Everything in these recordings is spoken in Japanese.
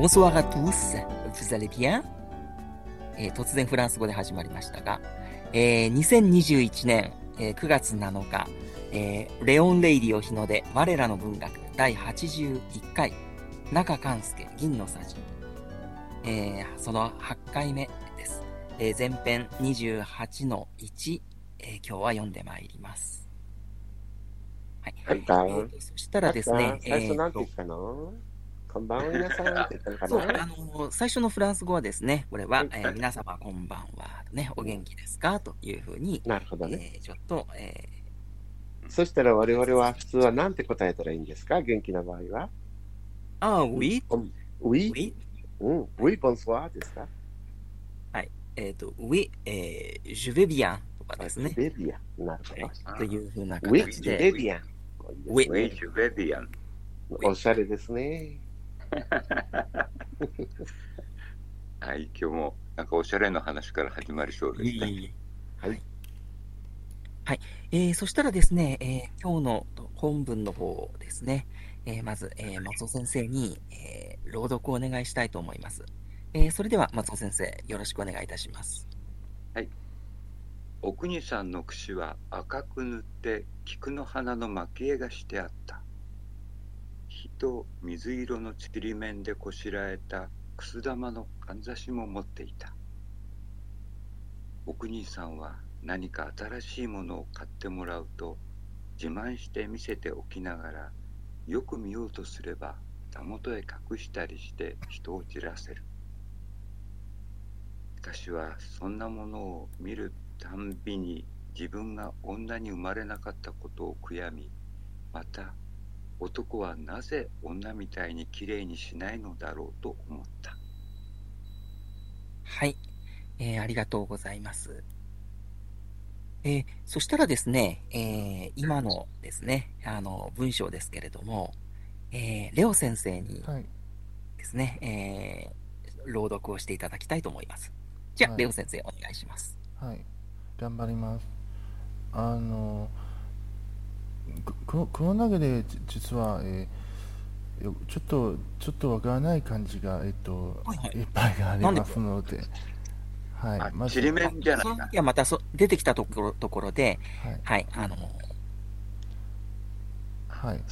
Bonsoir à tous. Vous allez bien? えー突然フランス語で始まりましたが、えー2021年、えー9月7日、えーレオン・レイディオ日の出、我らの文学第81回、中勘助銀の匙、えーその8回目です。えー前編28の1、えー今日は読んでまいります。はい。はいかえーとそしたらですね、最初なんて言ったの？こんばんは、皆さんって言ったのかそう、なあの、最初のフランス語はですね、これは、はいえー皆様こんばんは、ね、お元気ですか？というふうに、なるほどね。えーちょっと、えそしたら我々は普通はなんて答えたらいいんですか？元気な場合は？ー、あ、oui, ウィ oui, うん、ウィボンスワーですか？えっ、と、oui, えー、je vais bien とかですね、ベビアン。なるほはい。というふうなど。ウィ形で、ベビアン。ウィウェイジュベビアン。おしゃれですね。はい、今日もなんかおしゃれな話から始まりそうですね。はい。はい。えーそしたらですね、えー今日の本文の方ですね、えーまず、えー松尾先生に、えー朗読をお願いしたいと思います。えーそれでは松尾先生、よろしくお願いいたします。お国さんの櫛は赤く塗って菊の花の蒔絵がしてあった。と水色のちりめんでこしらえたくす玉のかんざしも持っていた。お国さんは何か新しいものを買ってもらうと自慢して見せておきながらよく見ようとすればたもとへ隠したりして人を散らせる。私はそんなものを見るたんびに自分が女に生まれなかったことを悔やみまた男はなぜ女みたいにきれいにしないのだろうと思ったはい、えーありがとうございます。えーそしたらですね、えー今のですね、あの、文章ですけれども、えーレオ先生にはい。ですね、えー朗読をしていただきたいと思います。じゃあ、はいレオ先生、お願いします。はい。頑張ります。あの、ここの中でじ実は、えーよちょっと、ちょっとわからない感じが、えっと、はいはいいっぱいありますので、はい。あまずちりめんじゃないかその時はまたそ出てきたところところで、はい。はい、あの、はい。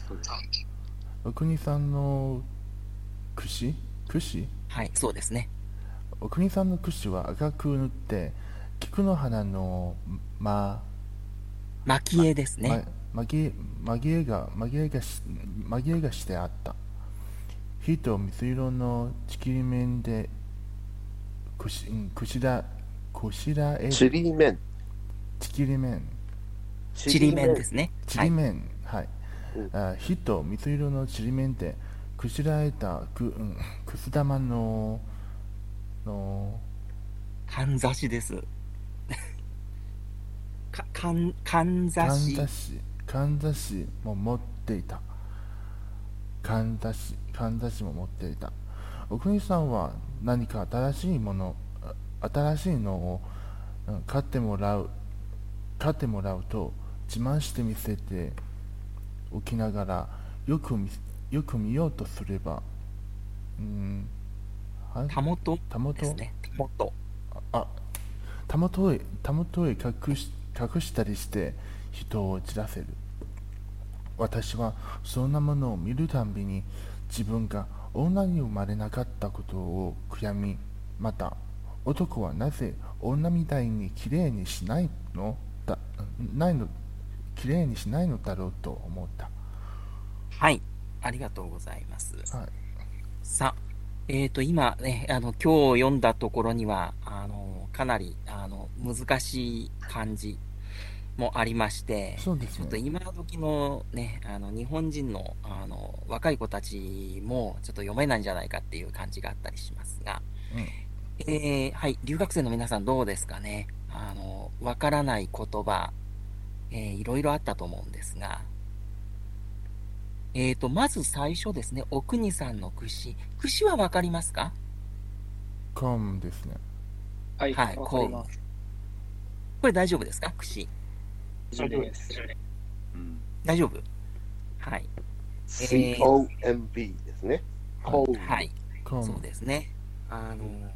お国さんの櫛櫛はい、そうですね。お国さんの櫛は赤く塗って、菊の花の、ま、蒔絵ですね。ま、紛れ紛れが紛れがし紛れがしてあった火と水色のちきり面でくしうんくしらこしらえチリメン。ちきり面ちりめんですね。ちはい。り面はい、うんあ火と水色のちり面でくしらえたく,、うん、くす玉ののかんざしです。か、かん、かんざかんし。かんざしも持っていたかんざしかんざしも持っていたお国さんは何か新しいものあ新しいのをうん買ってもらう買ってもらうと自慢して見せておきながらよく見よく見ようとすればうんあたもと？たもと？たもと。あたもとへたもとへ隠し隠したりして人を散らせる私はそんなものを見るたんびに自分が女に生まれなかったことを悔やみまた男はなぜ女みたいにきれいにしないのだないのきれいにしないのだろうと思ったはい。ありがとうございます。はいさあ、えっ、と、今ね、あの、今日読んだところには、あの、かなり、あの、難しい漢字もありまして、そうですちょっとね今時のね、あの、日本人の、あの、若い子たちも、ちょっと読めないんじゃないかっていう感じがあったりしますが、うん。えーはい、留学生の皆さんどうですかね？あの、わからない言葉、えーいろいろあったと思うんですが、えーと、まず最初ですね、お国さんの串。串はわかりますか？コムですね。はい、はいわかります。これ大丈夫ですか？串。大丈夫です。うん大丈夫？はい。COMB ですね。コーはい。かそうですね。あの、うん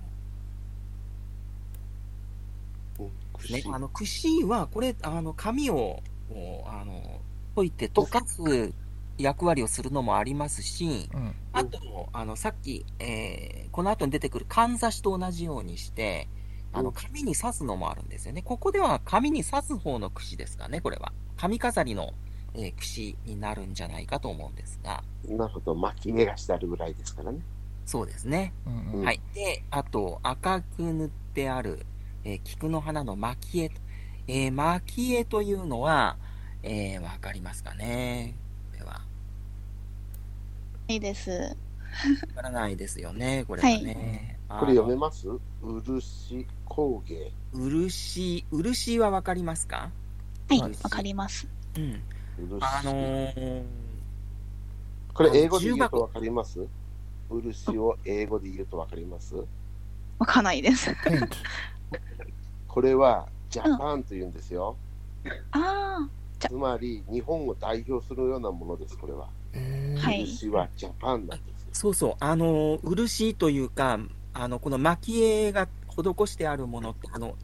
ね、あの、串は、これ、あの、紙を、あの、溶いて溶かす役割をするのもありますし、うんあと、あの、さっき、えーこの後に出てくるかんざしと同じようにして、あの、うん紙に刺すのもあるんですよね。ここでは紙に刺す方の串ですかね、これは。紙飾りの、えー串になるんじゃないかと思うんですが、なるほど、巻き目がしてあるぐらいですからね。そうですね。うんうんはい。で、あと、赤く塗ってある、えー菊の花の蒔絵と。えー蒔絵というのは、えーわかりますかね？これは。いいです。わからないですよね、これはね。これ読めまます漆工芸。漆、漆はわかりますか？はい、はいわかります。うん。漆あのー、これ英語で言うとわかります？漆を英語で言うとわかります？わかんないです。これはジャパンと言うんですよ。あつまり日本を代表するようなものです、これは。漆はジャパンなんですよ。そうそう、あのー、漆というか、あの、この蒔絵が施してあるものって、あの、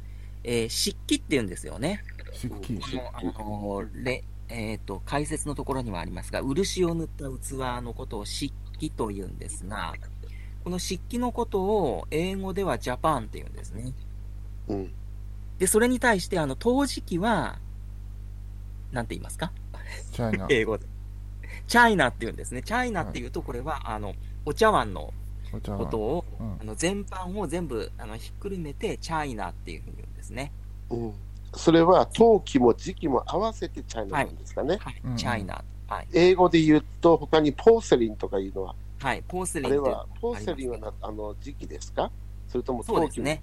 えー漆器って言うんですよね。漆器あの、れ、えっ、と、解説のところにもありますが、漆を塗った器のことを漆器と言うんですが、この漆器のことを英語ではジャパンって言うんですね。うん。で、それに対して、あの、陶磁器は、なんて言いますか？チャイナ 英語で。チャイナって言うんですね。チャイナっていうと、これは、あの、お茶碗のことを、うんあの、全般を全部、あの、ひっくるめて、チャイナっていうふうに言うんですね。うん。それは陶器も磁器も合わせてチャイナなんですかね。はいうん。チャイナ。はい。英語で言うと、他にポーセリンとかいうのは、はい。ポーセあリンってれは、ポーセリンはなあの磁器ですか？それとも陶器そうですね。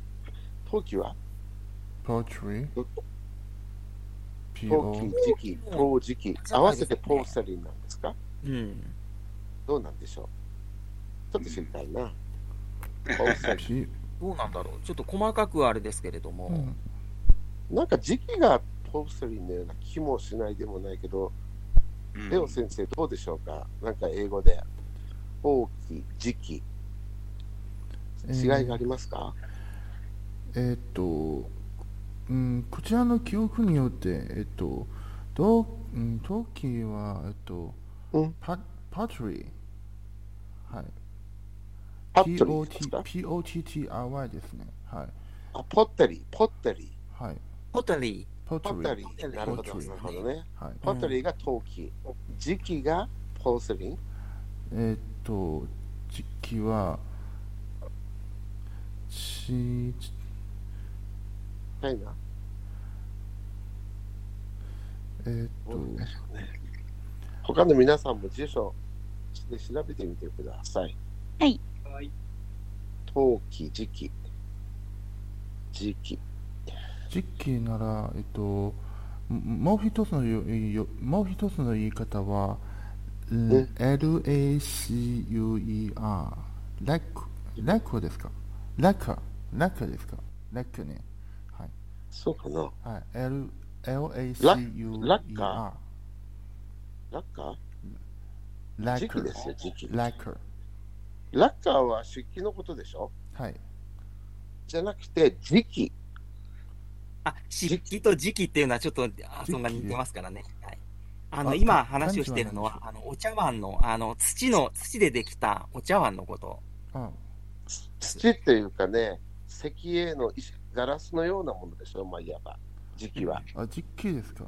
陶器は？陶器、磁器、陶磁器、合わせてポーセリンなんですかうん。どうなんでしょうちょっと知りたいな。どうなんだろう。ちょっと細かくはあれですけれども、うんン。なんか磁器がポーセリンのような気もしないでもないけど、うんレオ先生どうでしょうか？なんか英語で。陶器、磁器、違いがありますか、えーっと、うん、こちらの記憶によって、えっと、どう、うん、陶器は、えっと、うんパパトリー。はい。パットリーですか P-O-T-T-R-Y ですね。はい。あポッテリー、ポッテリはい。ポタリポトリー。ポッテリー。なるほど、ポッテリーなるほどね。はい。ポッテリーが陶器、磁器がポーセリン、えーっと、時期は、ち、ちチャイナえーっと。他の皆さんも辞書で調べてみてください。はい。陶器、磁器、磁器。時期なら、えっと、ももう一つのよよもう一つの言い方は、ん LACUER、ラック、ラックですか？ラッカ、ラッカですか？ラックね。はい。そうかなはい。L、LACUER。ラッカラッカー？ラック磁器ですよ、磁器。ラック。ラッカーは漆器のことでしょ？はい。じゃなくて、磁器。あ、漆器と磁器っていうのはちょっと、あそんなに似てますからね。はい。あの、あ今か話をしているのは、感あの、お茶碗の、あの、土の、土でできたお茶碗のこと。あ、土っていうかね、石英の石ガラスのようなものでしょ？まあ、いわば。磁器は。あ、実機ですか？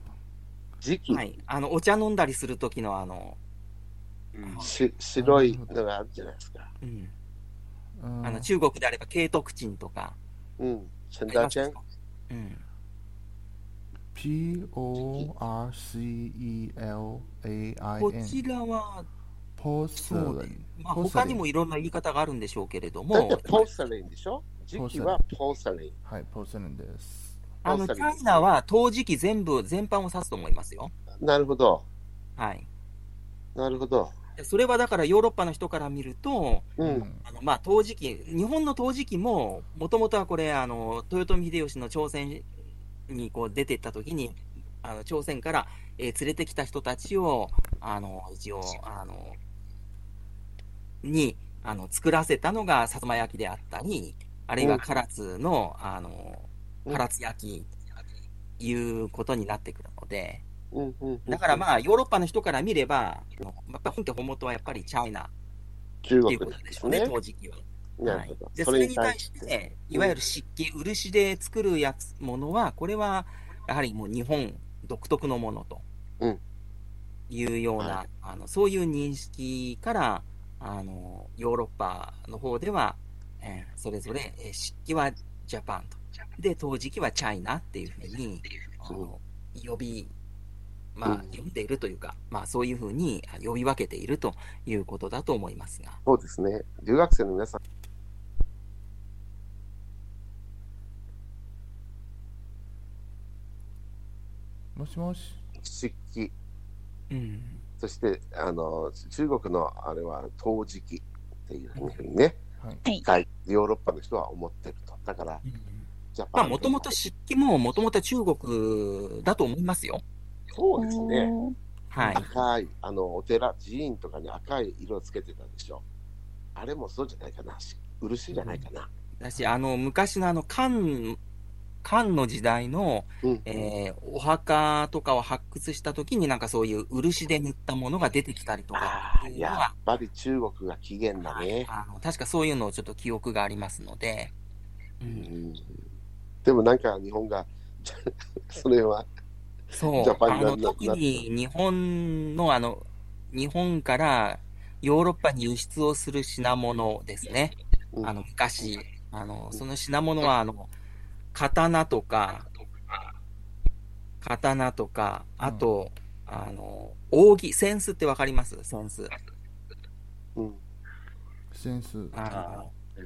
磁器。はい。あの、お茶飲んだりするときの、あの、うんし白いのがあるじゃないですか。うん。うんあの、中国であれば、慶徳鎮とか。うん。チェンダーチェン？うん。P-O-R-C-E-L-A-I-N こちらは、ポスレン。まあ、ポーサリン他にもいろんな言い方があるんでしょうけれどもだって、ポーサリンでしょ？磁器はポーサリン。はい、ポーセレンです。あの、チャイナは陶磁器全部、全般を指すと思いますよ。なるほど。はい。なるほど。それはだからヨーロッパの人から見ると、うん。あのまあ、陶磁器、日本の陶磁器も、もともとはこれ、あの、豊臣秀吉の朝鮮にこう出てった時に、あの朝鮮から、えー連れてきた人たちを、あの、一応、あの、に、あの、作らせたのが薩摩焼であったり、あるいは唐津の、あの、うん唐津焼いうことになってくるので、うんうん。だからまあ、ヨーロッパの人から見れば、やっぱ本家本元はやっぱりチャイナっ中国ていうことでしょうね、ね。当時期は。はい。でそれに対して、いわゆる漆器、漆で作るやつものは、これはやはりもう日本独特のものとうん。いうような、はあのそういう認識からあの、ヨーロッパの方では、えーそれぞれ、えー漆器はジャパンと、で、陶磁器はチャイナっていうふうに呼び、まあ、うん呼んでいるというか、まあ、そういうふうにあ呼び分けているということだと思いますが。そうですね。留学生の皆さん、もしもし。漆器、うんそして、あの、中国のあれは陶磁器っていうふうにね、はい。はい、ヨーロッパの人は思ってると。だから、ジャパまあ、ン。もともと漆器ももともと中国だと思いますよ。そうですね。はい。赤い、あの、お寺、寺院とかに赤い色をつけてたでしょ。あれもそうじゃないかな。し漆じゃないかな。だし、あの、昔のあの、漢、漢の時代の、うん。えーお墓とかを発掘したときになんかそういう漆で塗ったものが出てきたりとかいやっ、ぱり中国が起源だね。あの確かそういうのをちょっと記憶がありますので、う、うんん。でもなんか日本が、それは、そうジャ、パンあの、特に日本のあの、日本からヨーロッパに輸出をする品物ですね。うんあの、昔、あの、その品物は、あの、刀とか、刀とか、あと、あの、扇、扇子ってわかります？扇子。うん。センス。はあで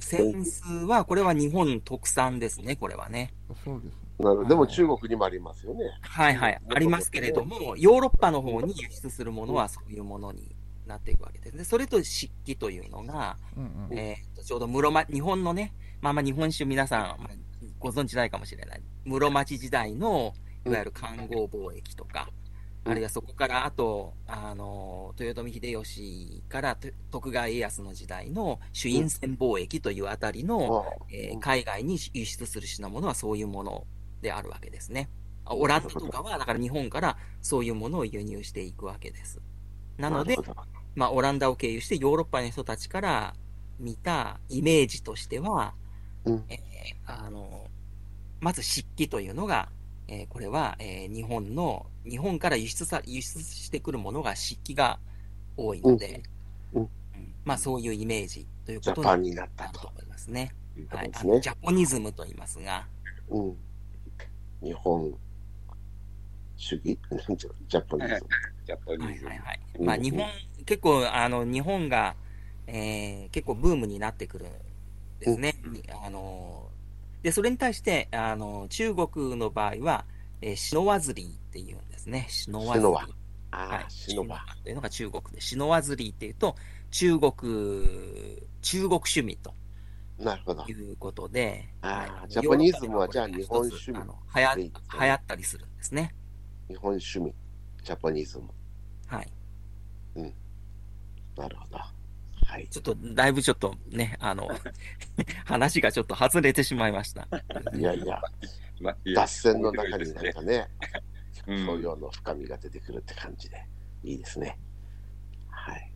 扇子は、これは日本特産ですね、これはね。そうです。なるほど。でも中国にもありますよね。はいはい、ありますけれども、ヨーロッパの方に輸出するものはそういうものになっていくわけです。で、それと漆器というのが、うんうん。えーとちょうど室町、日本のね、まあまあ日本酒皆さん、まあご存知ないかもしれない。室町時代の、いわゆる環合貿易とか、うんあるいはそこから、あと、あの、豊臣秀吉からと徳川家康の時代の朱印船貿易というあたりの、えー海外に輸出する品物はそういうものであるわけですね。あオランダとかは、だから日本からそういうものを輸入していくわけです。なのでまあ、オランダを経由してヨーロッパの人たちから見たイメージとしては、うん。えーあの、まず漆器というのが、えーこれは、えー日本の、日本から輸出さ、輸出してくるものが漆器が多いので、うんうんうんまあそういうイメージということジャパンになったと思いますね。すねあのジ。ャポニズムと言いますが、うん。日本主義？ジャパニーズ。ジャパニーズ。はいはいはい。うんまあ日本、結構、あの、日本が、えー結構ブームになってくるんですね。あの、で、それに対して、あの、中国の場合は、えーシノワズリーっていうんですね。シノワズリー。シノワはい。シノバ。というのが中国で、シノワズリーっていうと、中国、中国趣味となるほどい。うことで、はいジャパニズムはじゃあ日本趣味あの流行ったりするんですね。日本趣味。ジャパニズム。はい。なるほど。はい。ちょっと、だいぶちょっとね、あの、話がちょっと外れてしまいました。いやいや、脱線の中になんかね、うん教養の深みが出てくるって感じで、いいですね。はい。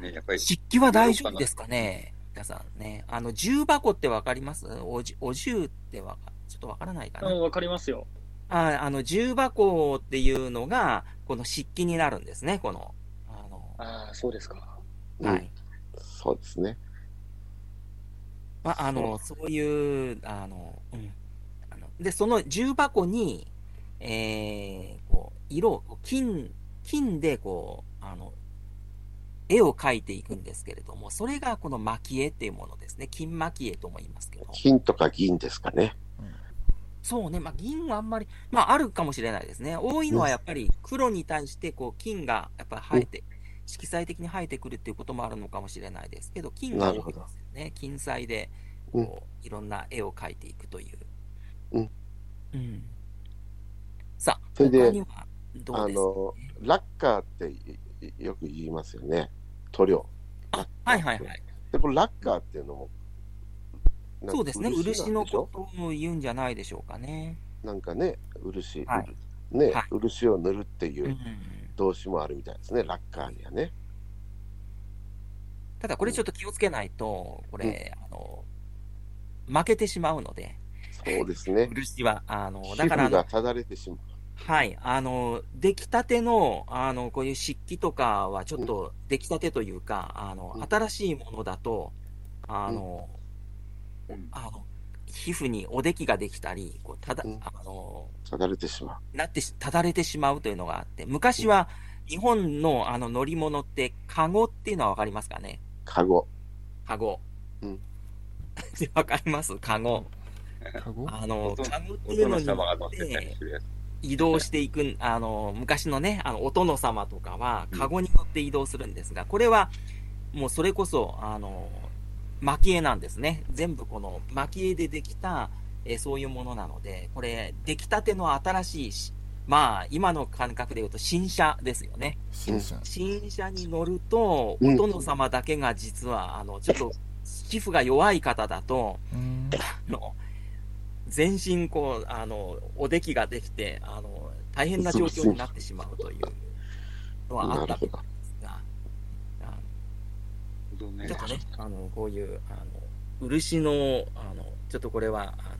ねやっぱり漆器は大丈夫ですかね？皆さんね。あの、重箱ってわかります？おじお重ってわか、ちょっとわからないかな？うん、わかりますよ。ああの、重箱っていうのが、この漆器になるんですね、この。あの、ああ、そうですか。うんはい。そうですね。まあ、あの、そういう、あの、うん。あので、その重箱に、えー、こう、色を、金、金で、こう、あの、絵を描いていくんですけれども、それがこの蒔絵っていうものですね。金蒔絵とも言いますけど。金とか銀ですかね。そうね、まあ、銀はあんまり、まあ、あるかもしれないですね。多いのはやっぱり黒に対して、こう、金がやっぱり生えて、色彩的に生えてくるっていうこともあるのかもしれないですけど、金が多いですよね。金彩で、こう、いろんな絵を描いていくという。うん。うん。さあ、それであの、ラッカーっていよく言いますよね。塗料。あ、はいはいはい。で、これラッカーっていうのも、そうですね。漆のことを言うんじゃないでしょうかね。なんかね、漆、はいね、はい漆を塗るっていううん動詞もあるみたいですね、ラッカーにはね。ただこれちょっと気をつけないと、これ、あの、負けてしまうので、そうですね。漆は。あの、皮だからあの膚が、ただれてしまう。はい。あの、出来たての、あの、こういう漆器とかはちょっと出来たてというか、あのう、ん新しいものだと、あの、うんあの、皮膚におできができたり、こう、ただ、うんあの、ただれてしまう。なってし、ただれてしまうというのがあって、昔は日本のあの乗り物って、カゴっていうのはわかりますかね？カゴ。カゴ。うん。わかります？カゴ。カゴあの、カゴっておいうのに乗って。移動していく、あの、昔のね、あの、お殿様とかは、うんカゴに乗って移動するんですが、これは、もうそれこそ、あの、蒔絵なんですね。全部この蒔絵でできた、えーそういうものなので、これ、出来たての新しいし、まあ、今の感覚で言うと新車ですよね。新車。新車に乗ると、うんお殿様だけが実は、あの、ちょっと、皮膚が弱い方だと、うん。あの、全身こう、あの、おできができて、あの、大変な状況になってしまうというのはあったみたいですが、ねのちょっとね、あの、こういう、あの、漆の、あの、ちょっとこれは、あ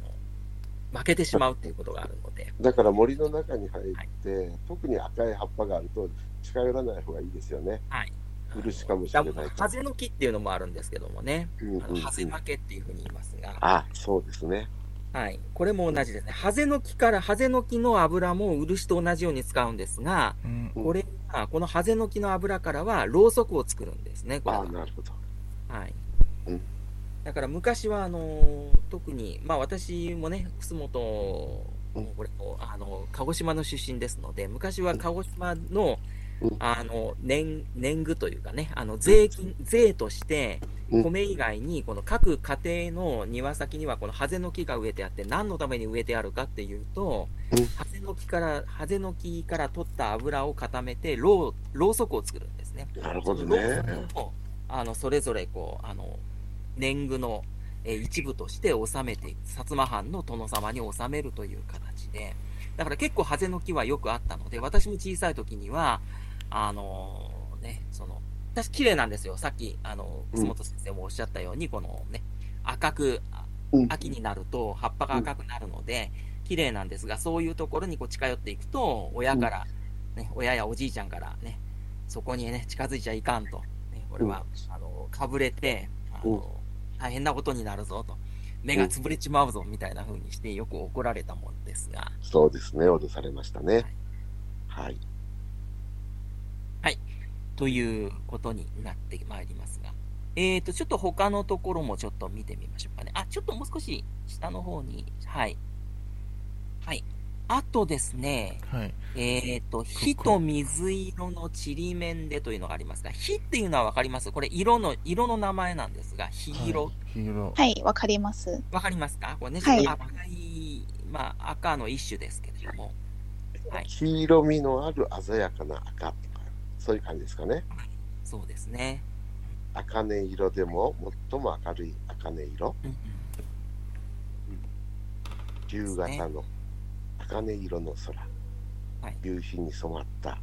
の、負けてしまうっていうことがあるので、だから森の中に入って、特に赤い葉っぱがあると近寄らない方がいいですよね。はい。漆かもしだれないと。風の木っていうのもあるんですけどもね、うんうんあの、ハゼ負けっていうふうに言いますが、あ、そうですね。はい。これも同じですね。ハゼの木から、ハゼの木の油も漆と同じように使うんですが、うん。うんこれは、このハゼの木の油からは、ろうそくを作るんですね、これあは。なるほど。はいうん。だから昔は、あの、特に、まあ私もね、楠本、うんこれも、あの、鹿児島の出身ですので、昔は鹿児島のうん、あの、年、年貢というかね、あの、税金、税として、うん。米以外に、この各家庭の庭先には、このハゼの木が植えてあって、何のために植えてあるかっていうと、うん。ハゼの木から、ハゼの木から取った油を固めて、ろう、ろうそくを作るんですね。なるほどね。あの、それぞれ、こう、あの、年貢の、えー一部として納めていく、薩摩藩の殿様に納めるという形で、だから結構ハゼの木はよくあったので、私も小さい時には、あのね、その、私綺麗なんですよ。さっき、あの、うん楠本先生もおっしゃったように、このね、赤く、秋になると葉っぱが赤くなるので、綺麗なんですが、そういうところにこう近寄っていくと、親から、ね、親やおじいちゃんからね、そこにね、近づいちゃいかんと。ね、これは、あの、かぶれて、あの、うん大変なことになるぞと。目が潰れちまうぞ、みたいな風にしてよく怒られたもんですが、そうですね。脅されましたね。はい。ということになってまいりますが。えーと、ちょっと他のところもちょっと見てみましょうかね。あ、ちょっともう少し下の方に、はい。はい。あとですね、はい。えーと、火と水色のちりめんでというのがありますが、火っていうのはわかります？これ色の、色の名前なんですが、火色。はい。黄色。はい、わかります。わかりますか？これね、はい赤い、まあ、赤の一種ですけれども。はい。黄色みのある鮮やかな赤そういう感じですかね。そうですね。茜色でも最も明るい茜色。うんうん夕方の茜色の空、はい夕日に染まった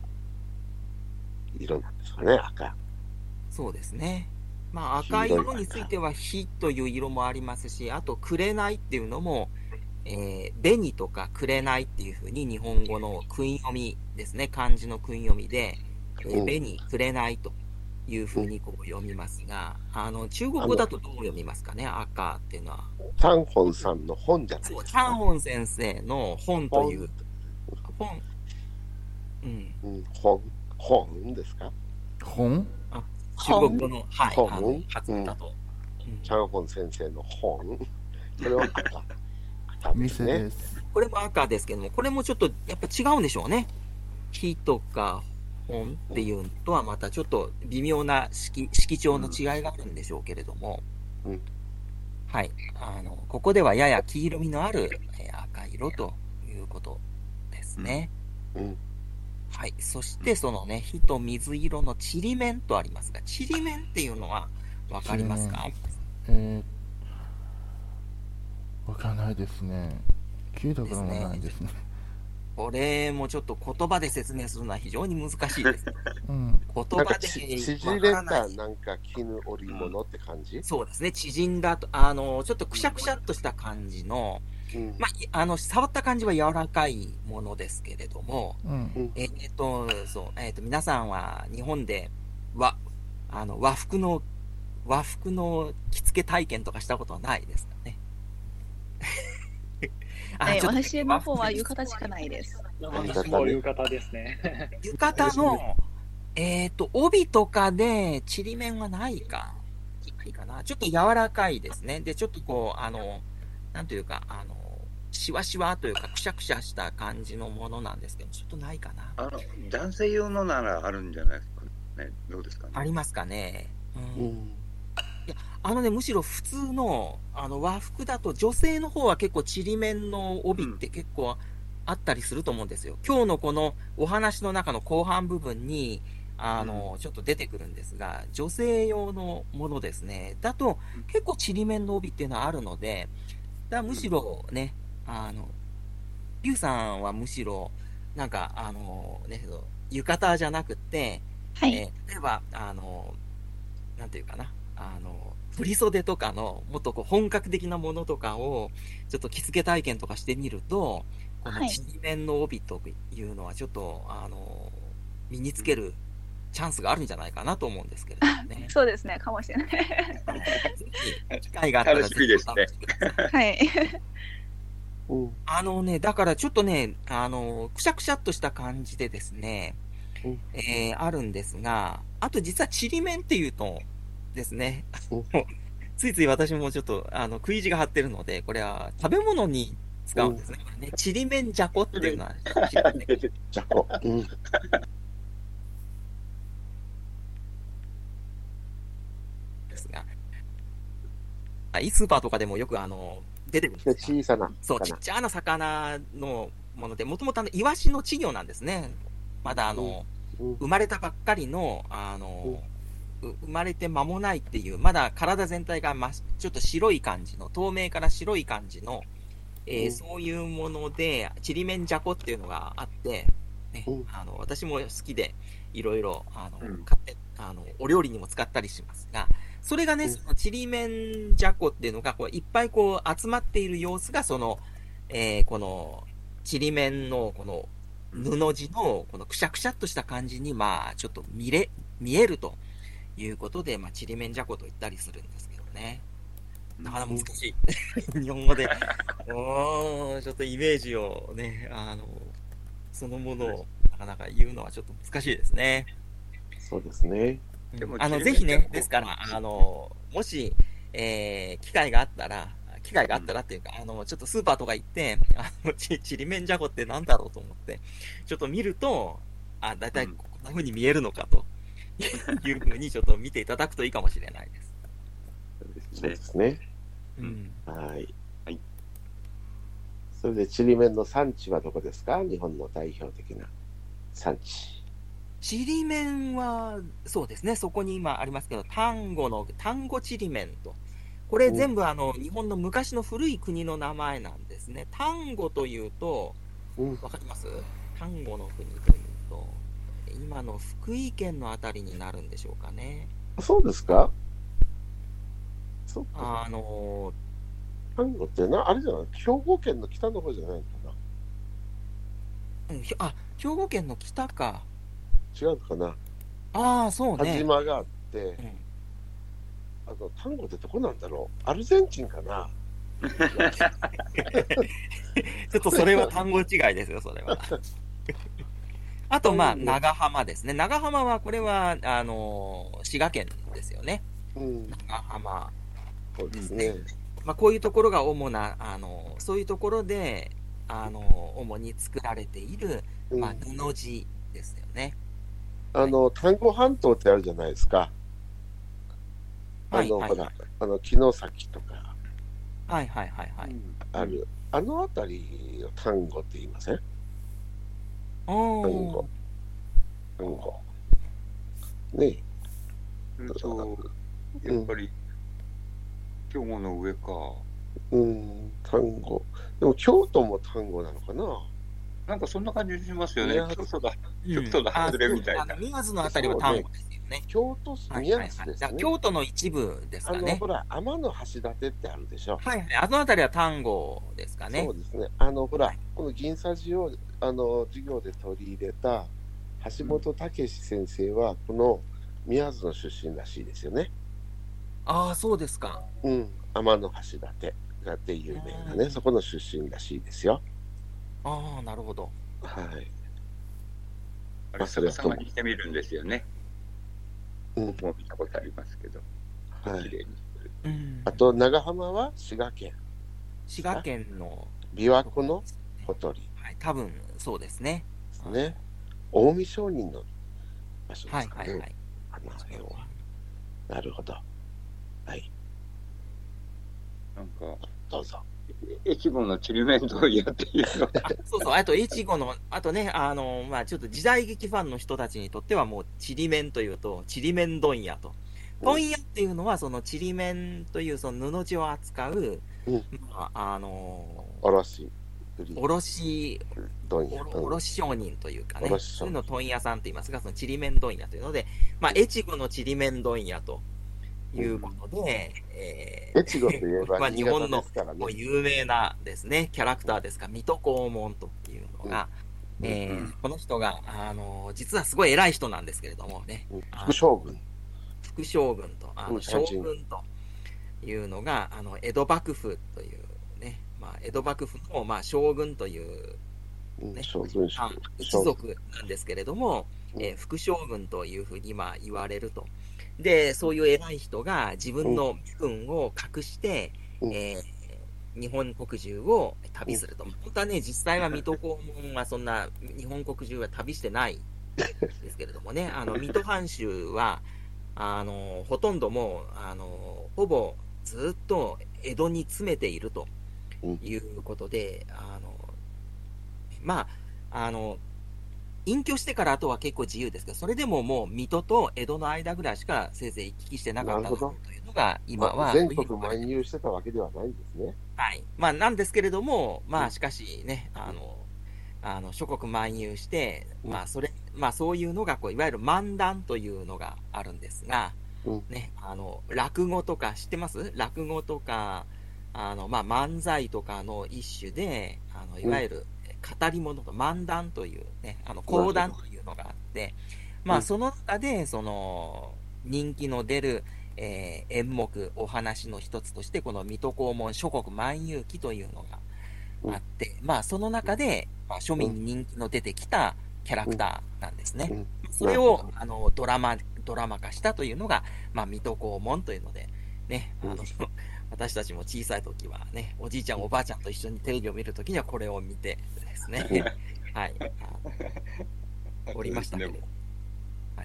色なんですかね、赤。そうですね。まあ、赤い色については火という色もありますし、あと、紅っていうのも、えー、紅とか紅っていうふうに日本語の訓読みですね、漢字の訓読みで、紅、紅というふうにこう読みますが、あの、中国語だとどう読みますかね、赤っていうのは。チャンホンさんの本じゃないそう、ですか？チャンホン先生の本という、本、うん、うん、本、本ですか？本？中国語の、はい、本。発音だと。うん。チャンホン先生の本。それは赤。赤です店ね。これも赤ですけども、これもちょっとやっぱ違うんでしょうね。火とか本っていうのとはまたちょっと微妙な色色調の違いがあるんでしょうけれども、うんはい。あの、ここではやや黄色みのある、えー赤色ということですね。うん。はい。そして、そのね、火と水色のちりめんとありますが、ちりめんっていうのはわかりますか？えー、わかんないですね。聞いたこともないですね。これもちょっと言葉で説明するのは非常に難しいです。うん。言葉でち縮われからない。たなんか絹織物って感じ、そうですね。縮んだと、あの、ちょっとくしゃくしゃっとした感じの、うんまあい、あの、触った感じは柔らかいものですけれども、うん。えっと、そう、えっと、皆さんは日本で和、あの、和服の、和服の着付け体験とかしたことはないですかね。はい、私の方は浴衣しかないです。私も浴衣ですね。浴衣の、えっ、と、帯とかで、ちりめんはないか。ないかな。ちょっと柔らかいですね。で、ちょっとこう、あの、なんというか、あの、しわしわというか、くしゃくしゃした感じのものなんですけど、ちょっとないかな。あの男性用のならあるんじゃないですかね。どうですかね。ありますかね。うんうんあのね、むしろ普通の、あの、和服だと女性の方は結構ちりめんの帯って結構あったりすると思うんですよ。今日のこのお話の中の後半部分に、あの、ちょっと出てくるんですが、女性用のものですね。だと結構ちりめんの帯っていうのはあるので、だむしろね、あの、リュウさんはむしろ、なんか、あの、ね、浴衣じゃなくって、はい。えー例えば、あの、なんていうかな、あの、振り袖とかの、もっとこう本格的なものとかを、ちょっと着付け体験とかしてみると、このはいちりめんの帯というのはちょっと、あの、身につけるチャンスがあるんじゃないかなと思うんですけれどもね。そうですね、かもしれない。機会があったら楽しみですねはい。うんあのね、だからちょっとね、あの、くしゃくしゃっとした感じでですね、うんえーあるんですが、あと実はちりめんっていうとですね。うん、ついつい私もちょっと、あの、食い意地が張ってるので、これは食べ物に使うんですね。これねちりめんじゃこっていうのは、知らないじゃこ。うん。ですが、あスーパーとかでもよくあの、出てくるんでですよ。小さなそう、ち魚っちゃな魚のもので、もともとあの、イワシの稚魚なんですね。まだあの、うん。生まれたばっかりの、あの、う生まれて間もないっていう、まだ体全体が、ま、ちょっと白い感じの、透明から白い感じの、えーうんそういうもので、ちりめんじゃこっていうのがあって、ねうんあの私も好きで、いろいろ、あの、うん。買って、あの、お料理にも使ったりしますが、それがね、うん。そのちりめんじゃこっていうのが、こう、いっぱいこう、集まっている様子が、その、えーこの、ちりめんの、この、布地の、このくしゃくしゃっとした感じに、まあ、ちょっと見れ、見えるということで、まあ、ちりめんじゃこと言ったりするんですけどね。なかなか難しい。日本語で、ちょっとイメージをね、あの、そのものをなかなか言うのはちょっと難しいですね。そうですね。でもあの、ぜひねですから、あの、もし、えー、機会があったら、機会があったらっていうか、あの、ちょっとスーパーとか行って、あの、ち、ちりめんじゃこってなんだろうと思って、ちょっと見ると、あ、だいたいうんこんな風に見えるのかと、いう風にちょっと見ていただくといいかもしれないです。そうですね。うん。はい。はい。それで、ちりめんの産地はどこですか？日本の代表的な産地。ちりめんは、そうですね、そこに今ありますけど、丹後の、丹後ちりめんと。これ全部あの、日本の昔の古い国の名前なんですね。丹後というと、うん。わかります？丹後の国というと、今の福井県のあたりになるんでしょうかね。そうですか？そうか。あの、丹後ってな、あれじゃない？兵庫県の北の方じゃないのかうんひあ、兵庫県の北か。な違うのかな？ああ、そう羽ね。島があって、うんあの、丹後ってどこなんだろう？アルゼンチンかな？ちょっとそれは単語違いですよ、それは。あと、まあ、うん長浜ですね。長浜は、これは、あの、滋賀県ですよね。うん。長浜。そうですね。まあ、こういうところが主な、あの、そういうところで、あの、主に作られている、うんまあ、布地ですよね。あの、丹後半島ってあるじゃないですか。あの、ほら、あの、城崎とかはいはいはいはい。ある。あの辺りを丹後って言いません？おー丹後単語。ねうんと、やっぱり、兵庫の上か。うん、単語。でも京都も単語なのかななんかそんな感じしますよねいや。京都だ。うんちょっと外れみたいな宮津のあたりは単語ですよね。京都市、はい宮津ですね。京都の一部ですあの、かねほ。ら、天の橋立ってあるでしょ。はいはい。あのあたりは単語ですかねそう。ですね。あの、ほらはい、この銀さじを、あの、授業で取り入れた橋本武史先生は、この宮津の出身らしいですよね。ああ、そうですか。うん。天の橋立がって有名なね、うんそこの出身らしいですよ。ああ、なるほど。はい。あれ、逆さまにしてみるんですよね。うん。僕も見たことありますけど。はい。あと、長浜は滋賀県。滋賀県の、琵琶湖のほとりはい、多分そうですね。ですね。近江商人の場所ではいすかね。はいはい。あの辺は。なるほど。はい。なんか、どうぞ。越後のちりめん問屋っていうのそうそう、あと、越後の、あとね、あの、まあちょっと時代劇ファンの人たちにとってはもう、ちりめんというと、ちりめん問屋と。問屋っていうのは、そのちりめんというその布地を扱う、うんまあ、あの、おろし。売り卸、問屋。お卸商人というかね、そういうの問屋さんと言いますが、そのちりめん問屋というので、まあ、越後のちりめん問屋ということで、えー越後といえば まあ日本の。有名なですね、キャラクターですが、水戸黄門というのが、うん。えーうんこの人が、あの、実はすごい偉い人なんですけれどもね、副将軍。副将軍と、あのうん将軍というのが、あの、江戸幕府というね、まあ、江戸幕府の、まあ、将軍といううんね将軍あ一族なんですけれども、うんえー副将軍というふうに今言われると。で、そういう偉い人が自分の身分を隠して、うん。えー日本国中を旅すると。本当はね、実際は水戸黄門はそんな日本国中は旅してないですけれどもね、あの、水戸藩主は、あの、ほとんどもう、あの、ほぼずっと江戸に詰めているということで、あの、まあ、あの、隠居してからあとは結構自由ですけど、それでももう水戸と江戸の間ぐらいしかせいぜい行き来してなかったというのが、今は、まあ全国漫遊してたわけではないんですね。はい。まあ、なんですけれども、まあ、うん。しかしね、あの、あの、諸国漫遊して、うん。まあ、それ、まあ、そういうのが、こう、いわゆる漫談というのがあるんですが、うん。ね、あの、落語とか知ってます？落語とか、あの、まあ、漫才とかの一種で、あの、いわゆる、語り物と漫談というね、あの、講談というのがあって、まあ、うん。その中で、その、人気の出る、えー演目、お話の一つとして、この水戸黄門諸国漫遊記というのがあって、まあ、その中で、まあ、庶民に人気の出てきたキャラクターなんですね。うん。それを、あの、ドラマ、ドラマ化したというのが、まあ、水戸黄門というので、ね、あの、うん。私たちも小さい時はね、おじいちゃん、おばあちゃんと一緒にテレビを見るときにはこれを見てですね、はい、おりましたけれど、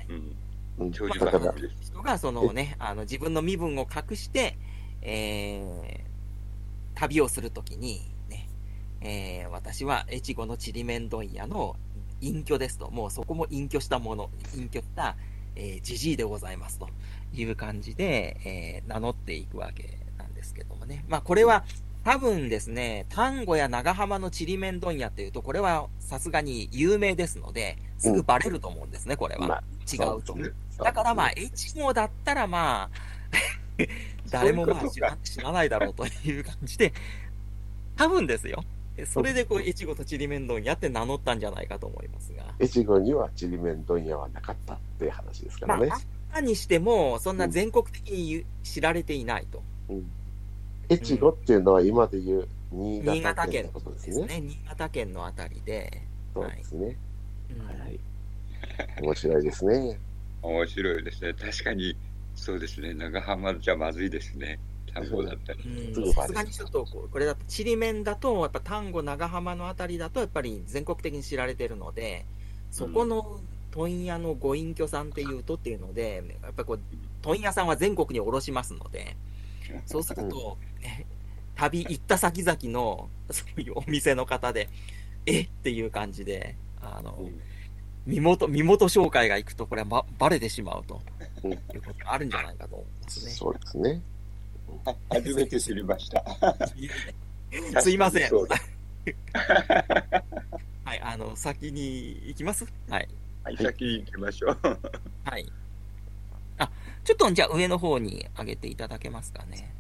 うん。うん。長寿だから番、です。人がそのね、あの自分の身分を隠して、えー、旅をするときに、ね、えー、私は越後のちりめん問屋の隠居ですと、もうそこも隠居したもの、隠居した、えー、じじいでございますという感じで、えー、名乗っていくわけなんですけどもね。まあこれは、多分ですね、丹後や長浜のちりめん問屋っていうと、これはさすがに有名ですので、すぐバレると思うんですね、これは。まあ違うと。そうだからまあ、越後だったらまあ、誰もまあ知ら知らないだろうという感じで、多分ですよ。それでこう、越後とちりめんどんやって名乗ったんじゃないかと思いますが。越後にはちりめん問屋はなかったっていう話ですかまあ、らねあ。ったにしても、そんな全国的に知られていないと。うん越後っていうのは今で言う新新潟潟県県のことでね。ですすね。新潟県のあたりで。そうですね。うんはい。面白いですね。面白いですね。確かに、そうですね。長浜じゃまずいですね。単語だったら。うんすぐバレるさすがにちょっとこう、これだと、ちりめんだと、やっぱ丹後長浜のあたりだと、やっぱり全国的に知られてるので、そこの問屋のご隠居さんっていうとっていうので、やっぱこう、問屋さんは全国に卸しますので、そうすると、え旅行った先々の、そういうお店の方で、え？っていう感じで、あの、身元、身元紹介が行くと、これはば、バレてしまうと。うんいうことがあるんじゃないかと思いますね。そうですね。初めて知りました。すいません。はい、あの、先に行きます？はい。はい、先に行きましょう。はい。あ、ちょっとじゃあ上の方に上げていただけますかね。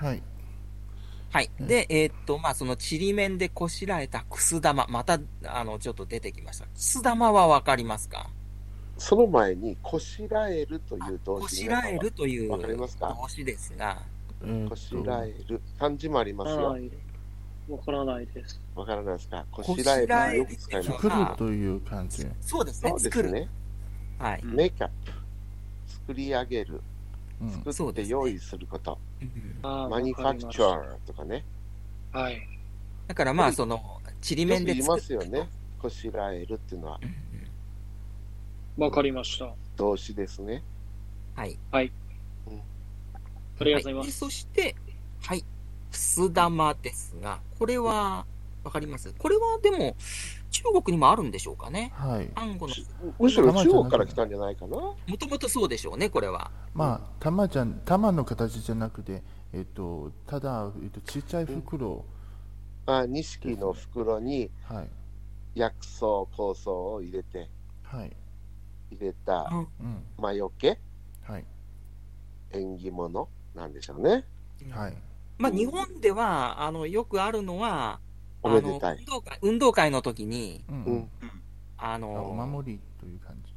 はい。はい。で、えーっと、まあ、その、ちりめんでこしらえたくす玉。また、あの、ちょっと出てきました。くす玉はわかりますか？その前に、こしらえるという動こ詞しらえるというわかりますか？動詞ですが、えーこしらえる。漢字もありますよは。い。わからないです。わからないですか？ここしらえるるよく使います。作るという感じ。そうですね作る。すね。はい。メイクアップ。作り上げる。うん。作そうですねって用意すること。マニファクチャーとかね。はい。だからまあ、その、ちりめんでますよね。こしらえるっていうのはうんうんわかりました。動詞ですね。はい。ありがとうございま。はいそして、はい。くす玉ですが、これは、わかります？これはでも、中国にもあるんでしょうかね。はい。暗号の、むしろ中国から来たんじゃないかな？もともとそうでしょうね、これは。まあ、玉じゃん、玉の形じゃなくて、えっと、ただ、えっと、ちっちゃい袋、あ錦の袋にはい。薬草、香草を入れて、はい。入れたうんうん。魔除け、はい。縁起物なんでしょうね。はい。まあ、日本では、あの、よくあるのは、あの運。動会、運動会の時に、うん。ああおの、守りという感じ。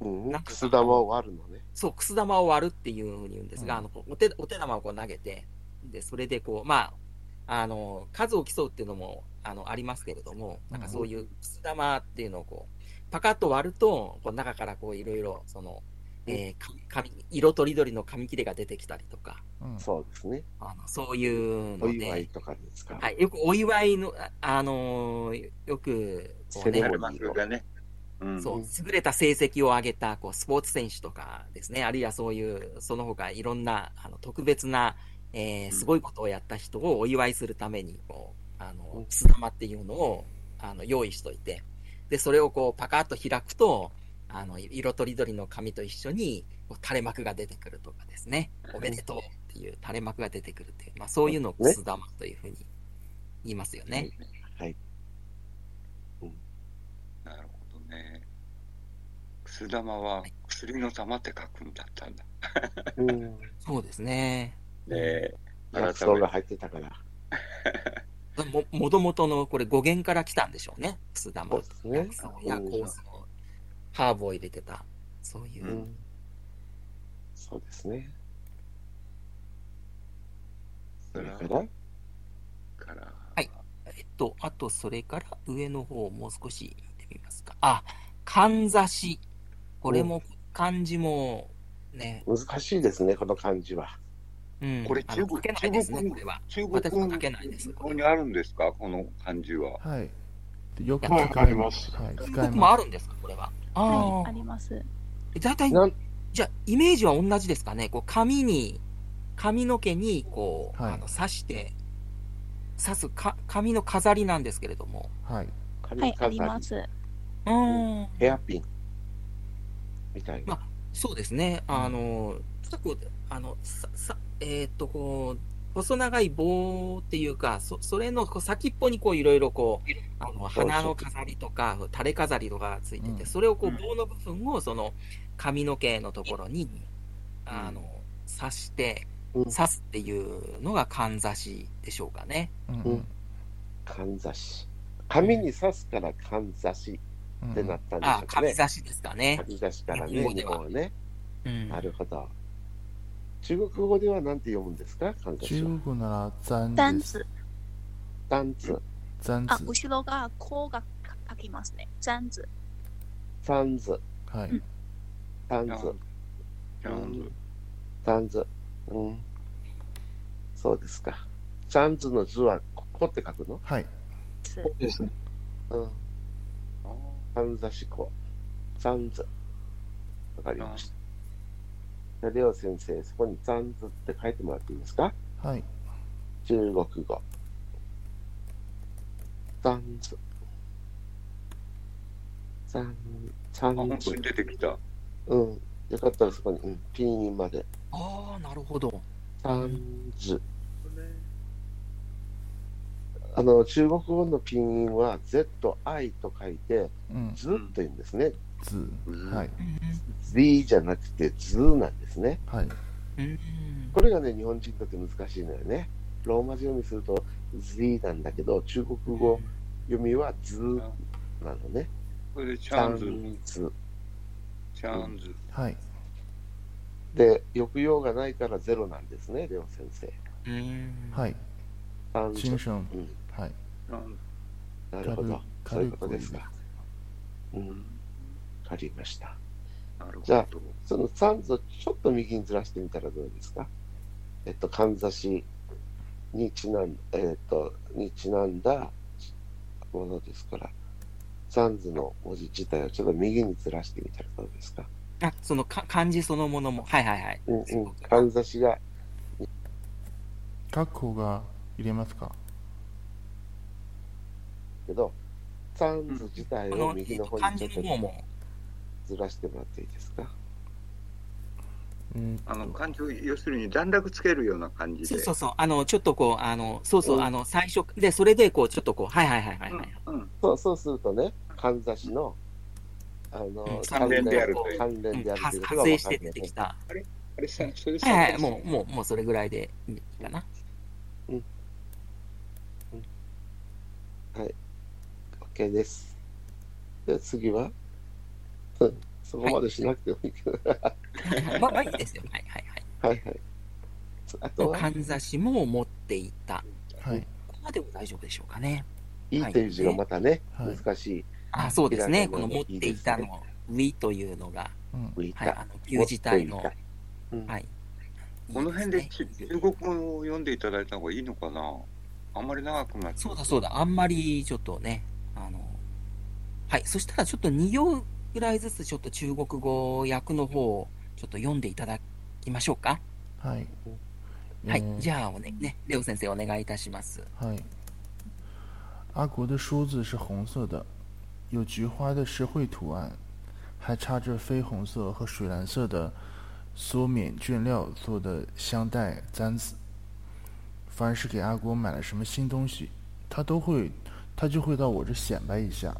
うんなんかくす玉を割るのね。そう、くす玉を割るっていうふうに言うんですが、うんあの、お手、お手玉をこう投げて、で、それでこう、まあ、あの、数を競うっていうのも、あの、ありますけれども、なんかそういうくす玉っていうのをこう、パカッと割ると、こう中からこういろいろ、その、えー、色とりどりの紙切れが出てきたりとか、うん。そうですね。あのそういうのお祝いで、とかで使う。はい、よくお祝いの、ああのーよく、こうね。うん。そう、優れた成績を上げた、こう、スポーツ選手とかですね、あるいはそういう、その他いろんな、あの、特別な、えー、すごいことをやった人をお祝いするために、こう、あうん。の、くす玉っていうのを、あの、用意しといて、で、それをこう、パカッと開くと、あの、色とりどりの紙と一緒に、こう垂れ幕が出てくるとかですね、おめでとうっていう垂れ幕が出てくるっていう、まあ、そういうのをくす玉というふうに言いますよね。はい。なるほどね。くす玉は薬の玉って書くんだったんだ。うん。そうですね。ねえ。薬草が入ってたから。も、もともとのこれ語源から来たんでしょうね。くす玉。薬草やハーブを入れてた。そういうう。ん。そうですね。それから、から、はいえっと、あと、それから上の方をもう少し見てみますか。あ、かんざし。これも漢字もね、難しいですね、この漢字は。うん。これ中国書けないですね、中国これは。中国私も書けないです。ここにあるんですかこの漢字は。はい。でよくはい使います。はい。使います。あるんですか、これは。はい、ああります。あ。だいたい、なんじゃあ、イメージは同じですかね？こう、紙に、髪の毛に、こう、はいあの、刺して、刺すか、紙の飾りなんですけれども。はい。はい、あり、ります。うーん。ヘアピンみたいな。まそうですね。あの、ちょっとこう、あの、さ、さ、えーっと、こう、細長い棒っていうか、そ、それのこう先っぽにこういろいろこう、あの、花の飾りとか、垂れ飾りとかがついてて、うんそれをこううん棒の部分をその髪の毛のところに、あの、刺して、うん刺すっていうのがかんざしでしょうかね。うんうんかんざし。髪に刺すからかんざしうんってなったんでしょあう、かね。紙刺しですかね。髪ざしからね、日本はね。うん。なるほど。中国語では何て読むんですか？かんざし中は。国なら残です。ダンス。ダンツ、あ、残字。後ろがこうが書きますね。ダンス。サンズ、はい。タンズ、ちゃんとタンズ。うん。そうですか。サンズの図はここって書くの？はい。ですね。うん。かんざしこ。サンズ。わかりました。じゃあ、レオ先生、そこにサンズって書いてもらっていいですか？はい。中国語。サンズ。三、あ、本三当に出てきた。うん。よかったらそこに、うん、ピンインまで。ああ、なるほど。三図。あの、中国語のピンインは ZI と書いて、うん、図と言うんですね。図うんはい、Z じゃなくて図なんですね。はい、うん。これがね、日本人にとって難しいのよね。ローマ字読みすると Z なんだけど、中国語読みは図なのね。これでチャンズ、三図。チャンズ。はい、で、抑揚がないからゼロなんですね、レオ先生。うん。はい、三図新春、うん、はい、なるほど。軽そういうことですか。うん、わかりました。なるほじゃあど。その三図をちょっと右にずらしてみたらどうですか？えっと、かんざしにちなん、えっと、にちなんだものですから、三図の文字自体をちょっと右にずらしてみたらどうですか？あ、そのか漢字そのものも。はいはいはい。うんうん。かんざしが、括弧が入れますか？けど、三図自体を右の方漢にちょっと字の方も。ずらしてもらっていいですか？あの漢字を要するに段落つけるような感じで。そうそうそう。あの、ちょっとこう、あの、そうそう、うん。あの、最初、で、それで、こう、ちょっとこう、はいはいはいはいはい。うんうん。そうそうするとね、かんざしの、あの、うん。関連であるという。関連うんであるということ派が分かる生して出てきた。あれさ、それさ、はいはい、もう、もう、もうそれぐらいでいいかな。OK です。で、次は、うん そこまでしなくてもいいけど、まあ、まあいいですよ。はいはいはい。はいはい。あとは、かんざしも持っていた。はい、ここまでも大丈夫でしょうかね。いいという字がまたね、はい難しい。あ、そうですね。この持っていたの、ウィというのが、はい、あた。の、旧字体の持ってい、たうんはい。この辺で中国語を読んでいただいた方がいいのかな？あんまり長くなっちゃそうだそうだ、あんまりちょっとね、あの、はい、そしたらちょっと2行ぐらいずつちょっと中国語訳の方をちょっと読んでいただきましょうか。はい、はい、えーじゃあおね、ね、レオ先生お願いいたします。嗨，阿国的梳子是红色的，有菊花的诗绘图案，还插着绯红色和水蓝色的缩棉绢料做的香袋簪子。凡是给阿国买了什么新东西，他都会，他就会到我这显摆一下。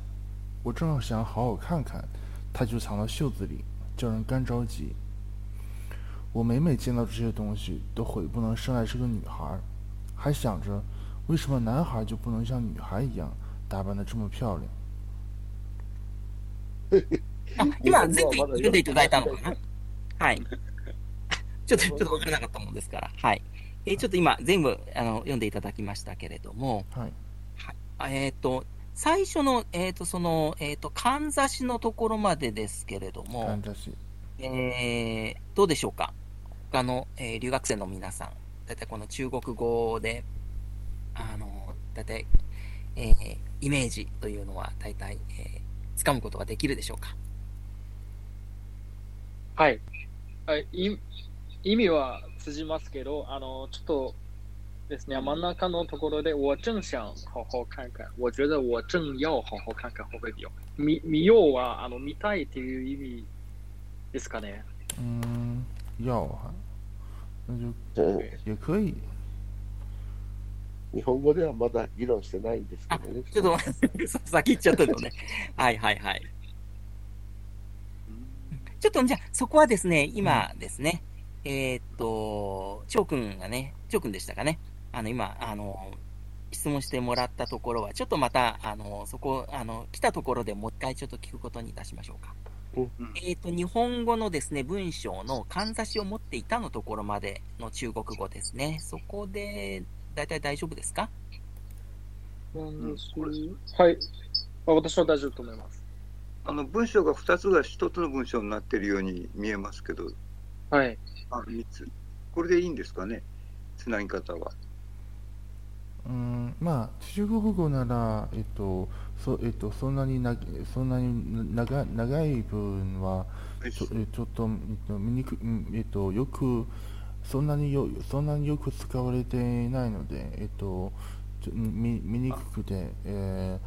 我正好想好好看看， 他就藏到袖子里，叫人干着急。我每每见到这些东西，都悔不能生来是个女孩儿，还想着为什么男孩就不能像女孩一样打扮的这么漂亮？あ、今全部読んでいただいたのかなはい。ちょっと、ちょっとわからなかったものですから。はい。えーちょっと今全部あの読んでいただきましたけれども、はい、あえっ、と、 最初の、えっ、と、その、えっ、と、かんざしのところまでですけれども看、着是えー、どうでしょうか？他の、えー留学生の皆さん、だいたいこの中国語で、あの、だいたい、えーイメージというのは、だいたい、えー、掴むことができるでしょうか？はい。はい、い意味は通じますけど、あの、ちょっとですね、真ん中のところで、我正想好好看看。我觉得我正要好好看看会不会有。見見ようは、あの、見たいっていう意味ですかね。嗯，要哈，那就うん也可以。日本語ではまだ議論してないんですけあどね。ちょっと、さ 先行っちゃったのね。はいはいはい。ちょっとじゃあ、そこはですね、今ですね、えーっと、張くんがね、張くんでしたかね。あの、今、あの、質問してもらったところは、ちょっとまた、あの、そこ、あの、来たところでもう一回ちょっと聞くことにいたしましょうか。うんえーっと、日本語のですね、文章のかんざしを持っていたのところまでの中国語ですね。そこで、だいたい大丈夫ですか？はい。あ私は大丈夫と思います。あの文章が2つが1つの文章になっているように見えますけど、はい。あ3つ。これでいいんですかね、つなぎ方は。うん、まあ中国語ならえっとそえっとそんなになそんなに長長い文はちょえちょっとえっと見にくうんえっとよくそんなによそんなによく使われていないのでえっとちょ見見にくくてえ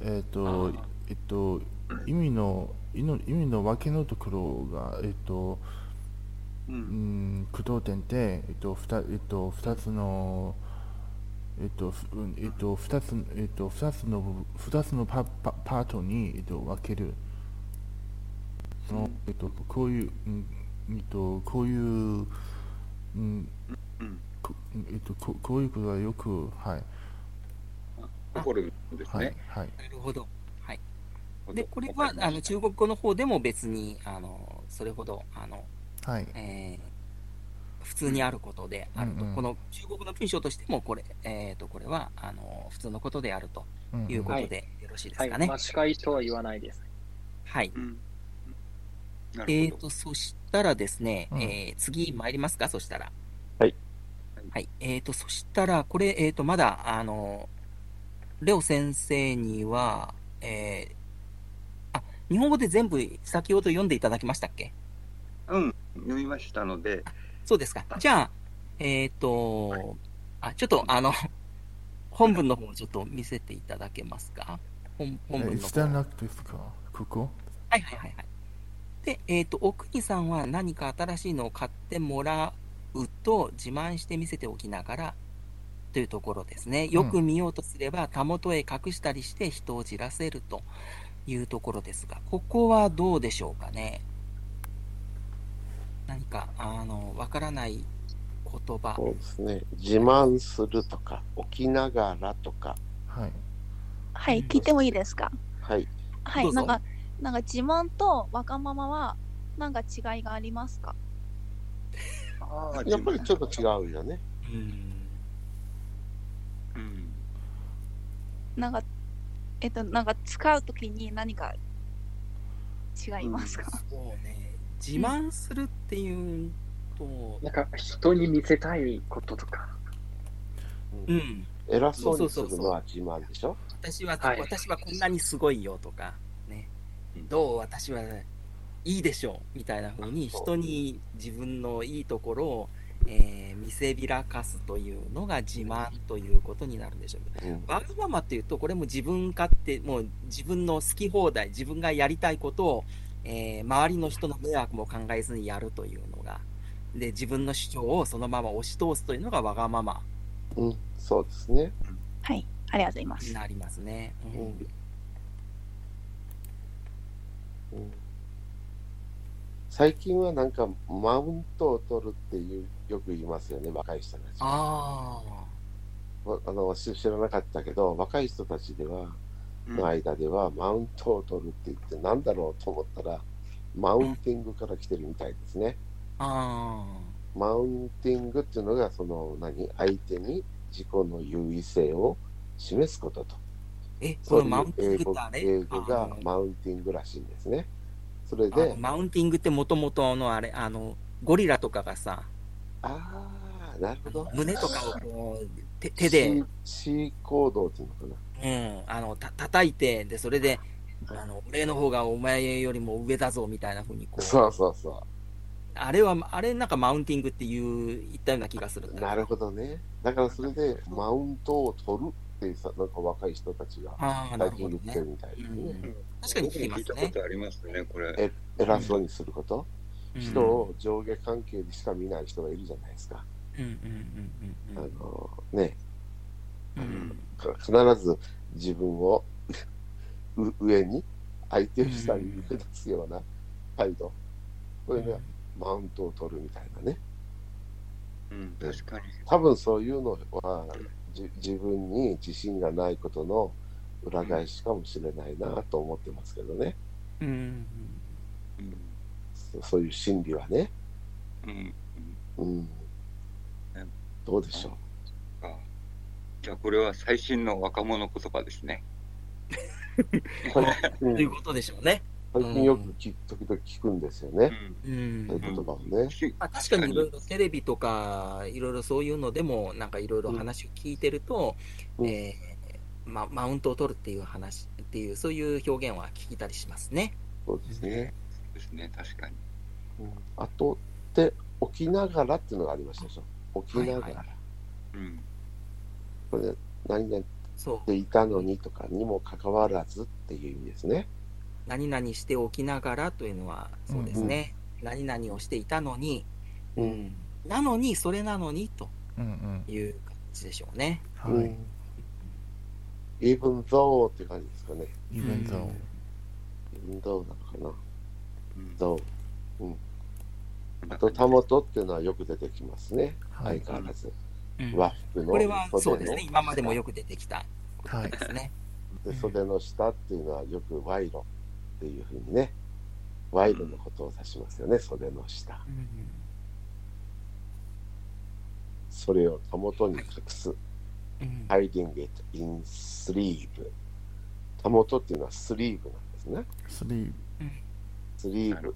ーえっとあえっと意味の意の意味の分けのところが、えっと、う。うんん、句読点で、えっと、ふた、えっと、二つの、えっと、ふうんえっと、二つ、えっと、二つの部分、二つのパ、パ、パートに、えっと、分ける。その、えっと、こういう、うん、えっと、こういう、うん、うん。こえっと、ここういうことはよく、はい、起こるんですはいね。、はい。なるほど。はい。で、これは、あの、中国語の方でも別に、あの、それほど、あの、はい。えー普通にあることであると、うんうんこの中国の文章としても、これ、えっ、と、これは、あの、普通のことであるとうんいうこはいとでよろしいですはい。かね。間違いとは言わないです。はい。うん。なえっ、るほど。と、そしたらですね、うんえー次参りますか、そしたら。はい。はい。えっ、と、そしたら、これ、えっ、と、まだ、あの、レオ先生には、えーあ、日本語で全部先ほど読んでいただきましたっけ？うん。読みましたので、そうですか。じゃあ、えっ、と、あ、ちょっと、あの、本文の方をちょっと見せていただけますか？本本文の方。え下なくですか？ここ？はいはいはいはい。で、えっ、と、奥国さんは何か新しいのを買ってもらうと自慢して見せておきながらというところですね。よく見ようとすれば、たもとへ隠したりして人をじらせるというところですが、ここはどうでしょうかね？何か、あの、わからない言葉。そうですね。自慢するとか、起きながらとか、はい。はい、聞いてもいいですか？はい。はい、どうぞなんか、なんか自慢とわがままは、なんか違いがありますか？ああ、やっぱりちょっと違うよね。うんうん。なんか、えっと、なんか使うときに何か違いますか、そうね。自慢するっていうと、なんか、人に見せたいこととか。うん。偉そうにするのは自慢でしょ？私は、はい。私はこんなにすごいよとか、ね。うん、どう私はいいでしょうみたいな風に人に自分のいいところを、えー見せびらかすというのが自慢ということになるんでしょう。けど、うん。わがままっていうと、これも自分勝手、もう自分の好き放題、自分がやりたいことを、えー周りの人の迷惑も考えずにやるというのが、で、自分の主張をそのまま押し通すというのがわがままうん。そうですね。はい、ありがとうございます。になりますね。うんうんうん最近はなんかマウントを取るっていうよく言いますよね、若い人たち。ああ。わあの知知らなかったけど、若い人たちでは、うんの間では、マウントを取るって言って、なんだろうと思ったら、マウンティングから来てるみたいですね。あマウンティングっていうのが、その何、相手に自己の優位性を示すことと。ーえ、こそういのマウンティンう英語グってあれ？英語がマウンティングらしいんですね。それあでの、マウンティングってもともとのあれ、あの、ゴリラとかがさ、ああ、なるほど。胸とかをこう、手手で、C 行動っていうのかうん、あの、た、叩いて、で、それで、あの、俺の方がお前よりも上だぞ、みたいな風にこな。う、そうそうそあれは、あれなんかマウンティングっていう、言ったような気がするなるほどね。だからそれで、マウントを取るってさ、なんか若い人たちがああ、な最近言ってるみたいですうんね。確かに聞きますね聞いたこ。とありますね、これ。え偉そうにすること、うん人を上下関係でしか見ない人がいるじゃないですか。うんうんうんあうんのね、うん必ず自分を う上に、相手を下に目立つような態度。これがマウントを取るみたいなね。うん、確かに。多分そういうのはじ自分に自信がないことの裏返しかもしれないなと思ってますけどね。うんうんうん。そそういう心理はね。うん。うん。どうでしょう？かじゃあ、これは最新の若者言葉ですね。うんということでしょうね。最近よく聞時々聞くんですよね。うんそういう言葉をね。まあ、確かにいろいろテレビとか、いろいろそういうのでも、なんかいろいろ話を聞いてると、うんえーま、マウントを取るっていう話っていう、そういう表現は聞いたりしますね。そうですね。ですね、確かに。うんあと、で、起きながらっていうのがありましたでしょ。起きながら。はいはいうん。これ、何々そう。っていたのにとかにもかかわらずっていう意味ですね。何々しておきながらというのは、そうですね。何々をしていたのに、うん。なのに、それなのにとうんうんいう感じでしょうね。はいうん。even though って感じですかね。イベント even though なのかな。うん、though。あと、たもとっていうのはよく出てきますね。はい相変わらず。うん和服のこれはそう袖のですね。今までもよく出てきたはいですね。で袖の下っていうのはよく賄賂っていうふうにね、賄賂のことを指しますよね、袖の下。それをたもとに隠す。うん、hiding it in sleeve。たもとっていうのはスリーブなんですね。スリースリーブ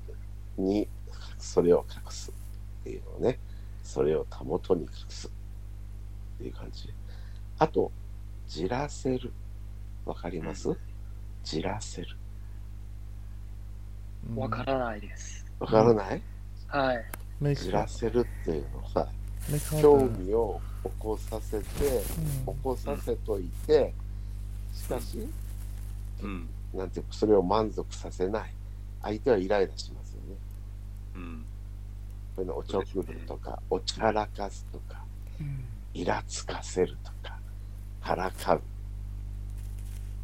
にそれを隠すっていうのをね、それをたもとに隠すっていう感じ。あと、じらせる。わかります、じらせる。わからないです。わからない、はい。じらせるっていうのは、興味を起こさせて、うん起こさせといて、しかし、うんなんていうか、それを満足させない。相手はイライラしますよね。うんこういうのおちょくるとか、おちゃらかすとか、うんイラつかせるとか、からかう。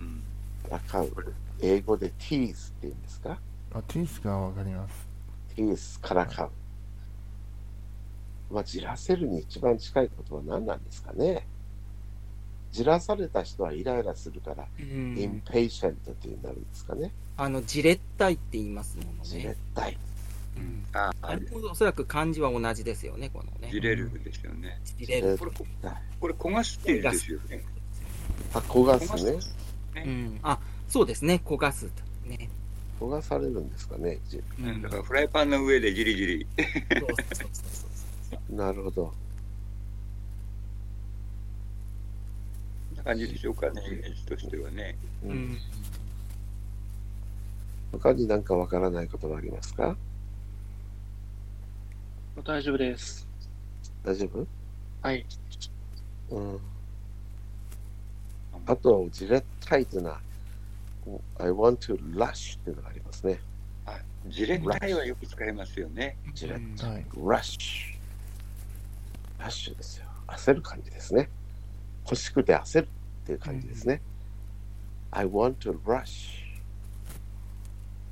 うんからかう。英語で tease って言うんですか？あティースがわかります tease からかう。まあ、じらせるに一番近いことは何なんですかね？じらされた人はイライラするから、うん、impatient っていうなるんですかね？あの、じれったいって言いますものじれっね。たい。うんああれおそらく漢字は同じですよね、このね。じれるですよね。じれる。これ、ここれ焦がすっていうんですよね。あ、焦がすね。うん。あ、そうですね、焦がすと。ね。焦がされるんですかね。じうんだからフライパンの上でじりじり。なるほど。な感じでしょうかね、イメージとしてはね。ううんん。他に何かわからないことはありますか？大丈夫です。大丈夫？はい。うん。あと、じれったいっていうのは、I want to rush っていうのがありますね。あじれったいはよく使いますよね。じれっうんはい rush。ラッシュですよ。焦る感じですね。欲しくて焦るっていう感じですね。I want to rush.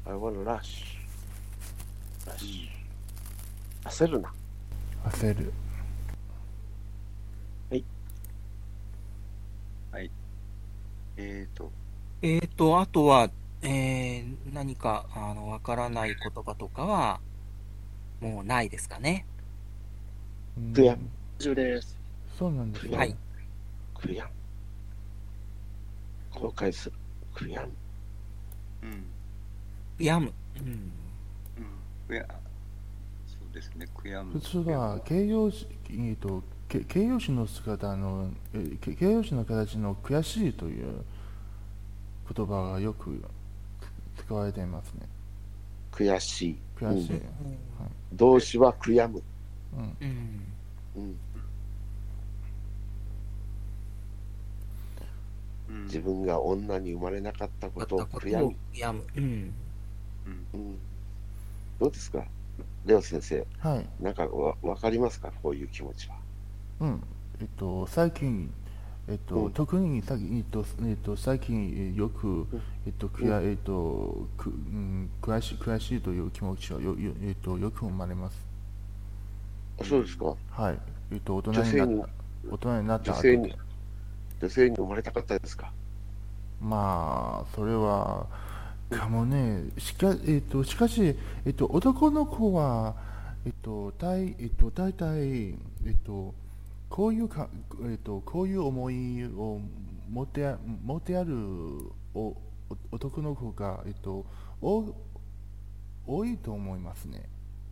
I want to rush. rush. 焦るな。焦るえーと、えーと、あとは、えー、何か、あの、わからない言葉とかは、もうないですかね？うん悔や大丈夫です。そうなんですよはい。悔やむ。後悔する。悔やむ。うん。悔やむ。うん。うん。悔や、ですね、悔やむ。普通は形容詞、えーとけ形容詞の姿の形容詞の形の悔しいという言葉がよく使われていますね。悔しい。悔しい。うん動詞は悔やむ。うん。うん。うんうん自分が女に生まれなかったあことを悔やむ。悔やむ。うん。うんうんどうですか？レオ先生、はい。なんかわわかりますか？こういう気持ちは。うん。えっと、最近、えっと、うん特にさえっとえっと、最近えよくん、えっと、悔やえっと、くうん、悔しい、悔しいという気持ちはよよ,、えっと、よく生まれます。あそうですか？はい。えっと、大人にになった、大人になった後女性に、女性に生まれたかったですか？まあ、それは、かもね、しか,、えっとしかし、えっと、男の子は、えっと、大えっと、大体、えっと、こういうか、えっと、こういう思いを持ってあ持ってあるおお男の子が、えっと、お多いと思いますね、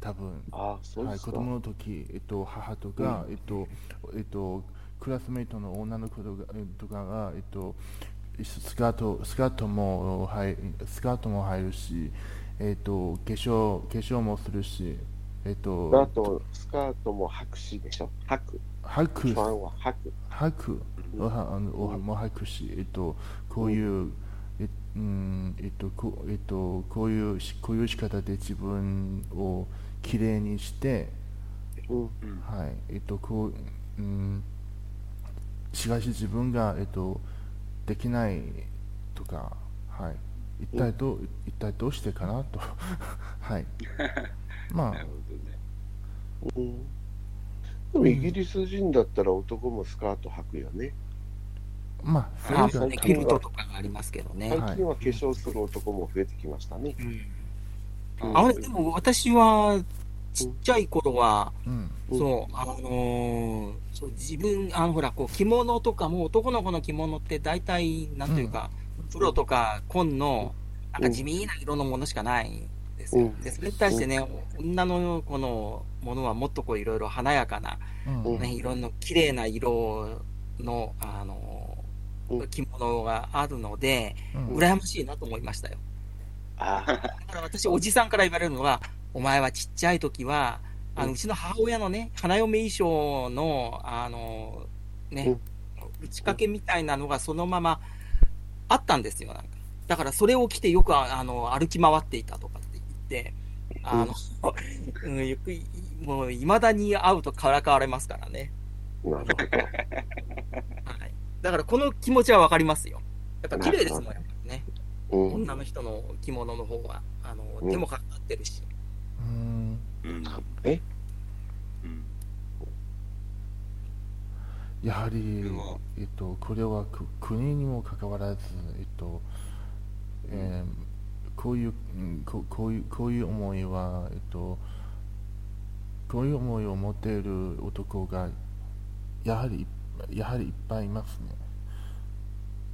多分。ああ、そうはい、ですか。子供の時、えっと、母とか、えっと、えっと、クラスメイトの女の子とかえとかが、えっと、スカート、スカートも入スカートも入るし、えっと、化粧、化粧もするし、えーと、ト、スカートも履くしでしょ？履く。履く。フ、ァンは履く。履く、おはあのおも履くし、えっと、こういう、えうんえっとこえっと、こういうしこういう仕方で自分をきれいにして、うん。うん。はい。えっとこううん、しかし自分が、えっと、できないとか、はい、一体どう一体どうしてかなと、はい、まあね。うん。でもイギリス人だったら男もスカート履くよね。まあそれあが最キルトとかがありますけどね。最近は化粧する男も増えてきましたね。うんあれ、でも私は、ちっちゃい頃は、うん。うんそう、あのーそう自分、あの、ほら、こう、着物とかも、男の子の着物って大体、なんというか、黒とか紺の、なんか地味な色のものしかないんですよ。うん。で、それに対してね、女の子のものはもっとこう、いろいろ華やかな、うん。ね、色の綺麗な色の、あのーうん。着物があるので、うん。羨ましいなと思いましたよ。あだから私、おじさんから言われるのは、お前はちっちゃい時は、あの、うちの母親のね、花嫁衣装の、あの、ね、打ち掛けみたいなのがそのままあったんですよ、なんか。だからそれを着てよく、ああの、歩き回っていたとかって言って、あの、うん、よく、もう、未だに会うとからかわれますからね。あ、なるほど。はい。だからこの気持ちはわかりますよ。やっぱ綺麗ですもん、やっぱりね。うん。女の人の着物の方は、あの、うん手もかかってるし。うん。うんえ？うん。やはりえっと、これはく国にもかかわらず、えっとえーこういううんここういうこういう思いは、えっと、こういう思いを持っている男がやはりやはりいっぱいいますね。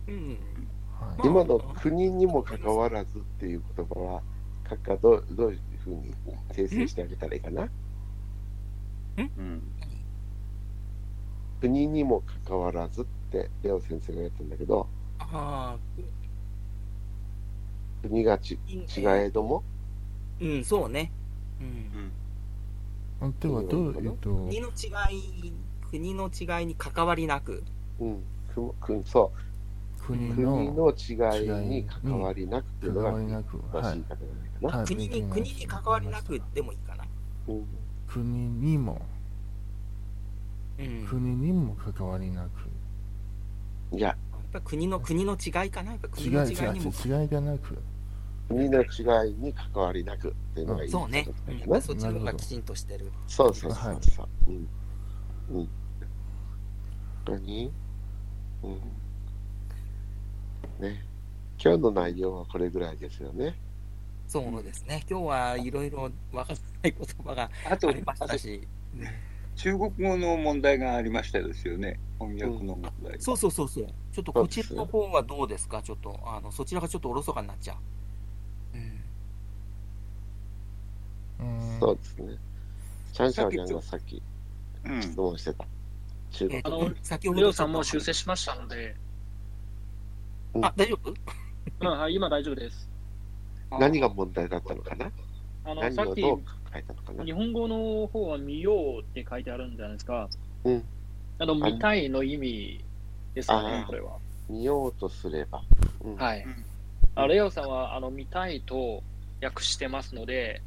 うん。はい。今の国にもかかわらずっていう言葉は、閣下どうどういうふうに訂正してあげたらいいかな。うん。国にもかかわらずってレオ先生が言ったんだけど、ああ、国がち違えども、うん、そうね。うん。ではどう、えっと国の違い、国の違いに関わりなく、うん、くくそう、国国のの違いに関わりなくっていうのが国に、国に関わりなくでもいいかな。うん国にもうん。やっ国にも関わりなくいや、ぱ国の、国の違いかな。やっぱ違国のい違違いにも。い違いがなく国の違いに関わりなくっていうのがいいそうね。うん。そっちの方がきちんとしてる。そうそうそうはいそう。うん。うん。何？うん。ね。今日の内容はこれぐらいですよね。そうですね。今日はいろいろわからない言葉がありましたし。中国語の問題がありましたですよね翻訳の問題、そうそうそうそう。ちょっとこちらの方はどうですか？ちょっと、あの、そちらがちょっとおろそかになっちゃう。うん。うんそうですね。チャンシャオリャンがさっきうん質問してた。中国えっ、とあの、先ほど。さんも修正しましたので、あ、大丈夫？うん、はい、今大丈夫です。何が問題だったのかな？あの、さっき、日本語の方は見ようって書いてあるんじゃないですか？うん。あの、見たいの意味ですよねこれは。見ようとすれば。うん、はい。うんあレオさんは、あの、見たいと訳してますので、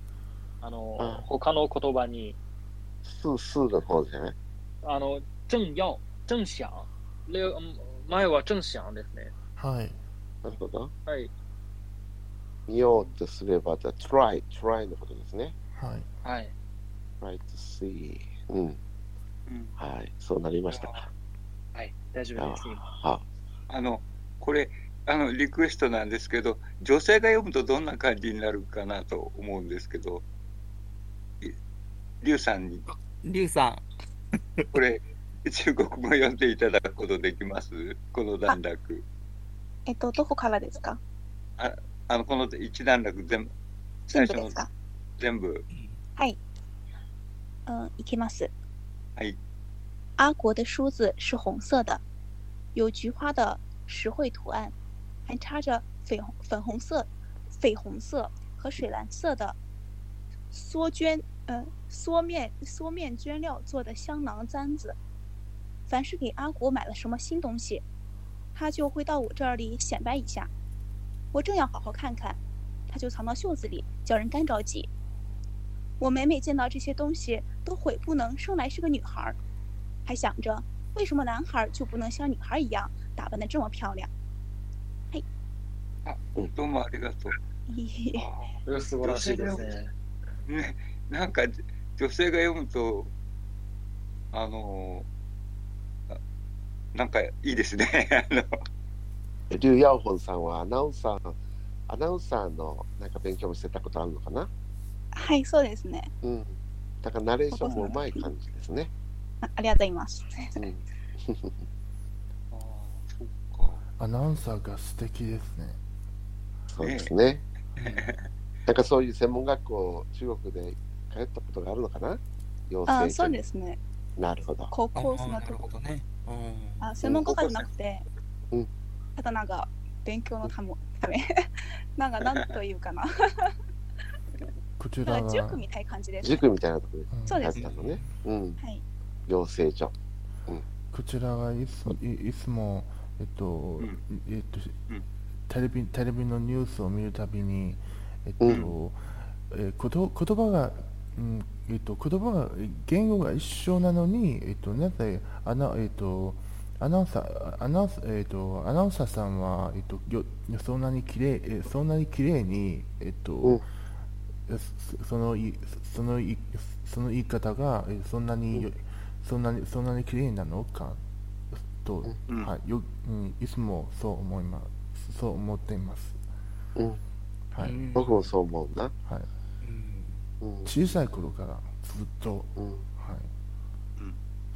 あの、あ他の言葉に、スースーの方じゃない？あの、正要、正想。レオ、うん前は正想ですね。はいなるほど。はい。見ようとすれば、じゃ try, try のことですね。はいはい。try to see. うん。うんはい。そうなりましたか。はい。大丈夫です。今あ、あのこれあのリクエストなんですけど女性が読むとどんな感じになるかなと思うんですけどいリュウさんにリュウさん。これ中国語読んでいただくことできます？この段落えっと、どこからですか？あのこの一段落全部最初の全部ですか？全部はい。嗯，いきます。はい。阿国的梳子是红色的，有菊花的实惠图案，还插着绯红、粉红色、绯红色和水蓝色的缩绢呃缩面缩面绢料做的香囊簪子。凡是给阿国买了什么新东西，他就会到我这里显摆一下。 我正要好好看看，他就藏到袖子里，叫人干着急。我每每见到这些东西，都悔不能生来是个女孩儿，还想着为什么男孩儿就不能像女孩儿一样打扮得这么漂亮？あどうもありがとう。嘿嘿これ素晴らしいですね。ね、なんか女性が読むと、あのあ なんかいいですね。あのリュウ・ヤオホンさんはアナウンサー、アナウンサーのなんか勉強もしてたことあるのかな？はい、そうですね。うん。だからナレーションもうまい感じですね。あありがとうございます。うん。そっか。アナウンサーが素敵ですね。そうですね。なんかそういう専門学校、中国で通ったことがあるのかな？養あ、そうですね。なるほど。高あ校そのとーなるほどね。うんあ、専門家じゃなくてうん、ただなんか勉強のため、ため なんかなんというかな。こちら塾みたいな感じです。塾みたいなところでそうですね。うん。はい。養成所。こちらはいついいつも、えっとんえっとうんテレビテレビのニュースを見るたびに、えっとうんえーこと言葉が、うんえっと、言葉が言語が一緒なのに、えっと、なぜアナ,、えっと、アナウンサーアナウンサー、えっと、アナウンサーさんは、えっと、よそんなにきれいえそんなに綺麗に、えっとうそそのいそのいその言い方がえそんなに、うん。そんなにそんなに綺麗なのかと、うん。はいようん、いつもそう思います。そう思っています、うん。はい。うん僕もそう思うな。はい。小さい頃からずっと、うん。はいうん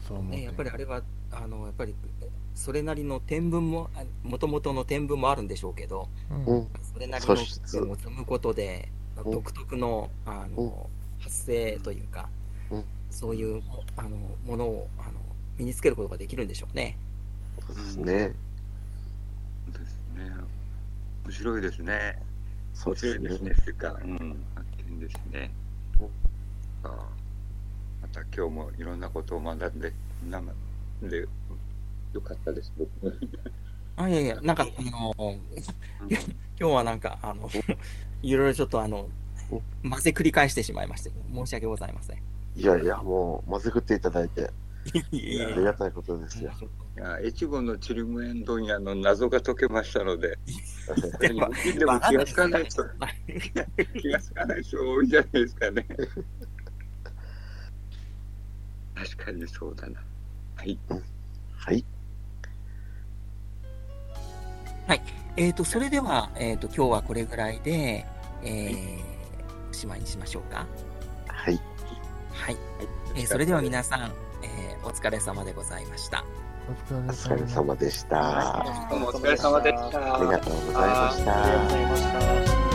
そう思ってね、やっぱりあれは、あの、やっぱり、それなりの天文も、もともとの天文もあるんでしょうけど、うんうん。それなりの素質点を積むことで、うん独特の、あうんの、発声というか、うんそういう、あの、ものを、あの、身につけることができるんでしょうね。そうですね。ですね。面白いですね。そうですね面白いです。ね。っていうか、うん、発見ですね。あまた今日もいろんなことを学んで、なんで、よかったです、僕も。あ、いやいや、なんか、あの、今日はなんか、あの、いろいろちょっとあの、混ぜ繰り返してしまいまして、申し訳ございません。いやいや、もう、混ぜ食っていただいて、いえいえありがたいことですよ。いや越後のチリムエンドンヤの謎が解けましたので、でも気がつかない人、はい気がつかない人多いんじゃないですかね。確かにそうだな。はい。はい。えっと、それでは、えっと、今日はこれぐらいで、えー、おしまいにしましょうか。はい。はい。えーそれでは皆さん、えーお疲れ様でございました。お疲おれ様疲れ様でした。お疲れ様でした。ありがとうございました。ありがとうございました。